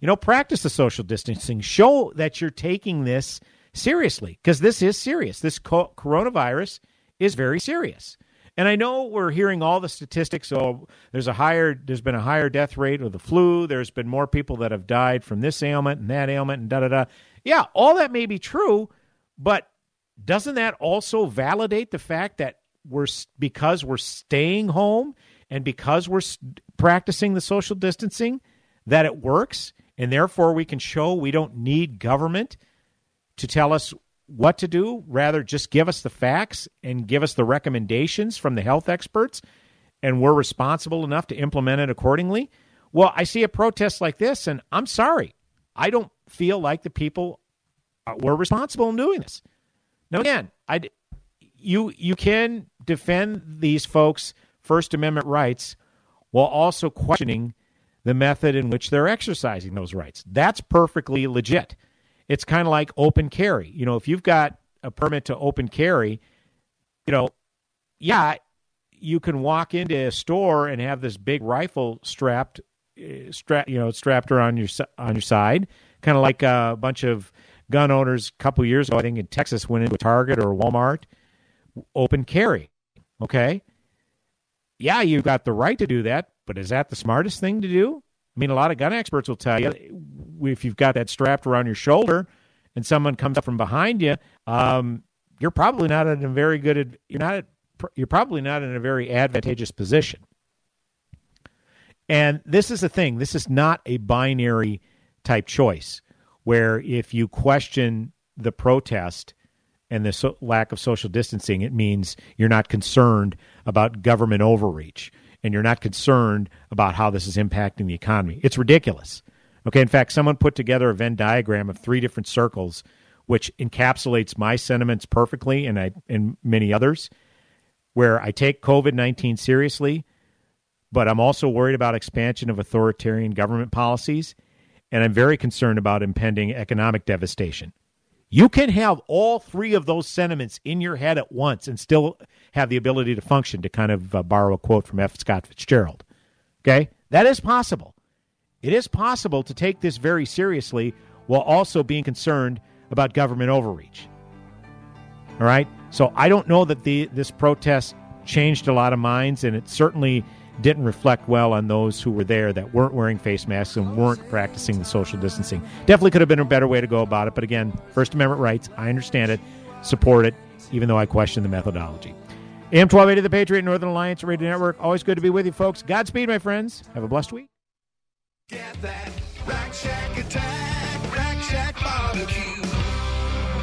S7: You know, practice the social distancing. Show that you're taking this seriously because this is serious. This co- coronavirus is very serious. And I know we're hearing all the statistics. So there's a higher, there's been a higher death rate of the flu. There's been more people that have died from this ailment and that ailment and da da da. Yeah, all that may be true, but doesn't that also validate the fact that we're because we're staying home and because we're practicing the social distancing that it works and therefore we can show we don't need government to tell us what to do, rather just give us the facts and give us the recommendations from the health experts, and we're responsible enough to implement it accordingly. Well, I see a protest like this, and I'm sorry. I don't feel like the people were responsible in doing this. Now, again, I, you, you can defend these folks' First Amendment rights while also questioning the method in which they're exercising those rights. That's perfectly legit it's kind of like open carry. You know, if you've got a permit to open carry, you know, yeah, you can walk into a store and have this big rifle strapped, uh, strap, you know, strapped around your on your side, kind of like a bunch of gun owners a couple years ago. I think in Texas went into a Target or Walmart, open carry. Okay, yeah, you've got the right to do that, but is that the smartest thing to do? I mean, a lot of gun experts will tell you if you've got that strapped around your shoulder and someone comes up from behind you, um, you're probably not in a very good. You're not. You're probably not in a very advantageous position. And this is the thing. This is not a binary type choice where if you question the protest and the so- lack of social distancing, it means you're not concerned about government overreach and you're not concerned about how this is impacting the economy. It's ridiculous. Okay, in fact, someone put together a Venn diagram of three different circles, which encapsulates my sentiments perfectly, and I and many others, where I take COVID nineteen seriously, but I'm also worried about expansion of authoritarian government policies, and I'm very concerned about impending economic devastation. You can have all three of those sentiments in your head at once and still have the ability to function, to kind of uh, borrow a quote from F. Scott Fitzgerald. Okay? That is possible. It is possible to take this very seriously while also being concerned about government overreach. All right? So I don't know that the this protest changed a lot of minds, and it certainly didn't reflect well on those who were there that weren't wearing face masks and weren't practicing the social distancing. Definitely could have been a better way to go about it. But again, First Amendment rights, I understand it, support it, even though I question the methodology. AM 1280, The Patriot, Northern Alliance Radio Network. Always good to be with you, folks. Godspeed, my friends. Have a blessed week. Get that Rack Shack attack,
S18: Rack Shack barbecue.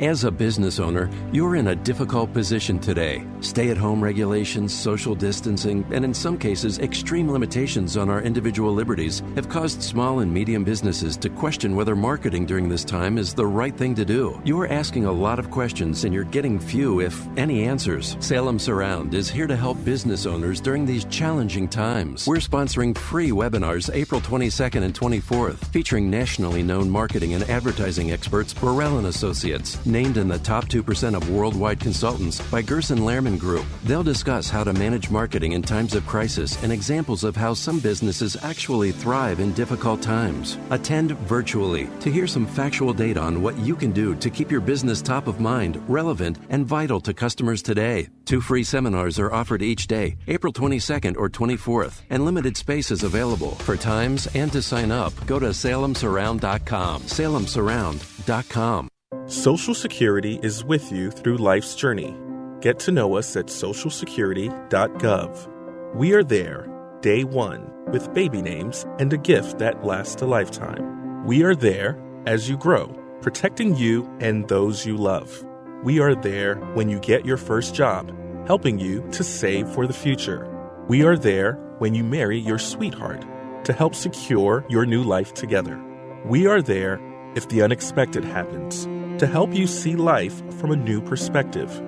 S1: As a business owner, you're in a difficult position today. Stay at home regulations, social distancing, and in some cases, extreme limitations on our individual liberties have caused small and medium businesses to question whether marketing during this time is the right thing to do. You're asking a lot of questions and you're getting few, if any, answers. Salem Surround is here to help business owners during these challenging times. We're sponsoring free webinars April 22nd and 24th, featuring nationally known marketing and advertising experts Burrell and Associates named in the top 2% of worldwide consultants by Gerson Lehrman Group. They'll discuss how to manage marketing in times of crisis and examples of how some businesses actually thrive in difficult times. Attend virtually to hear some factual data on what you can do to keep your business top of mind, relevant, and vital to customers today. Two free seminars are offered each day, April 22nd or 24th, and limited space is available. For times and to sign up, go to salemsurround.com. salemsurround.com.
S27: Social Security is with you through life's journey. Get to know us at socialsecurity.gov. We are there, day one, with baby names and a gift that lasts a lifetime. We are there as you grow, protecting you and those you love. We are there when you get your first job, helping you to save for the future. We are there when you marry your sweetheart to help secure your new life together. We are there if the unexpected happens to help you see life from a new perspective.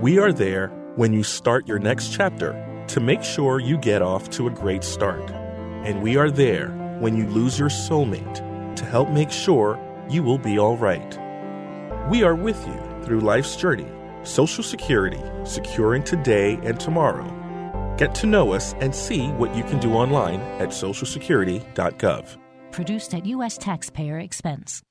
S27: We are there when you start your next chapter to make sure you get off to a great start. And we are there when you lose your soulmate to help make sure you will be all right. We are with you through life's journey, Social Security, securing today and tomorrow. Get to know us and see what you can do online at socialsecurity.gov.
S28: Produced at U.S. taxpayer expense.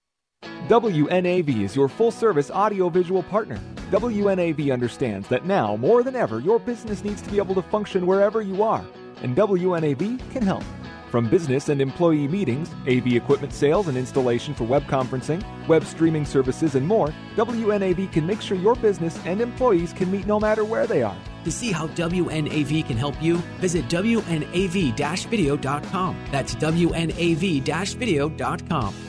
S29: WNAV is your full service audiovisual partner. WNAV understands that now, more than ever, your business needs to be able to function wherever you are, and WNAV can help. From business and employee meetings, AV equipment sales and installation for web conferencing, web streaming services, and more, WNAV can make sure your business and employees can meet no matter where they are.
S30: To see how WNAV can help you, visit WNAV video.com. That's WNAV video.com.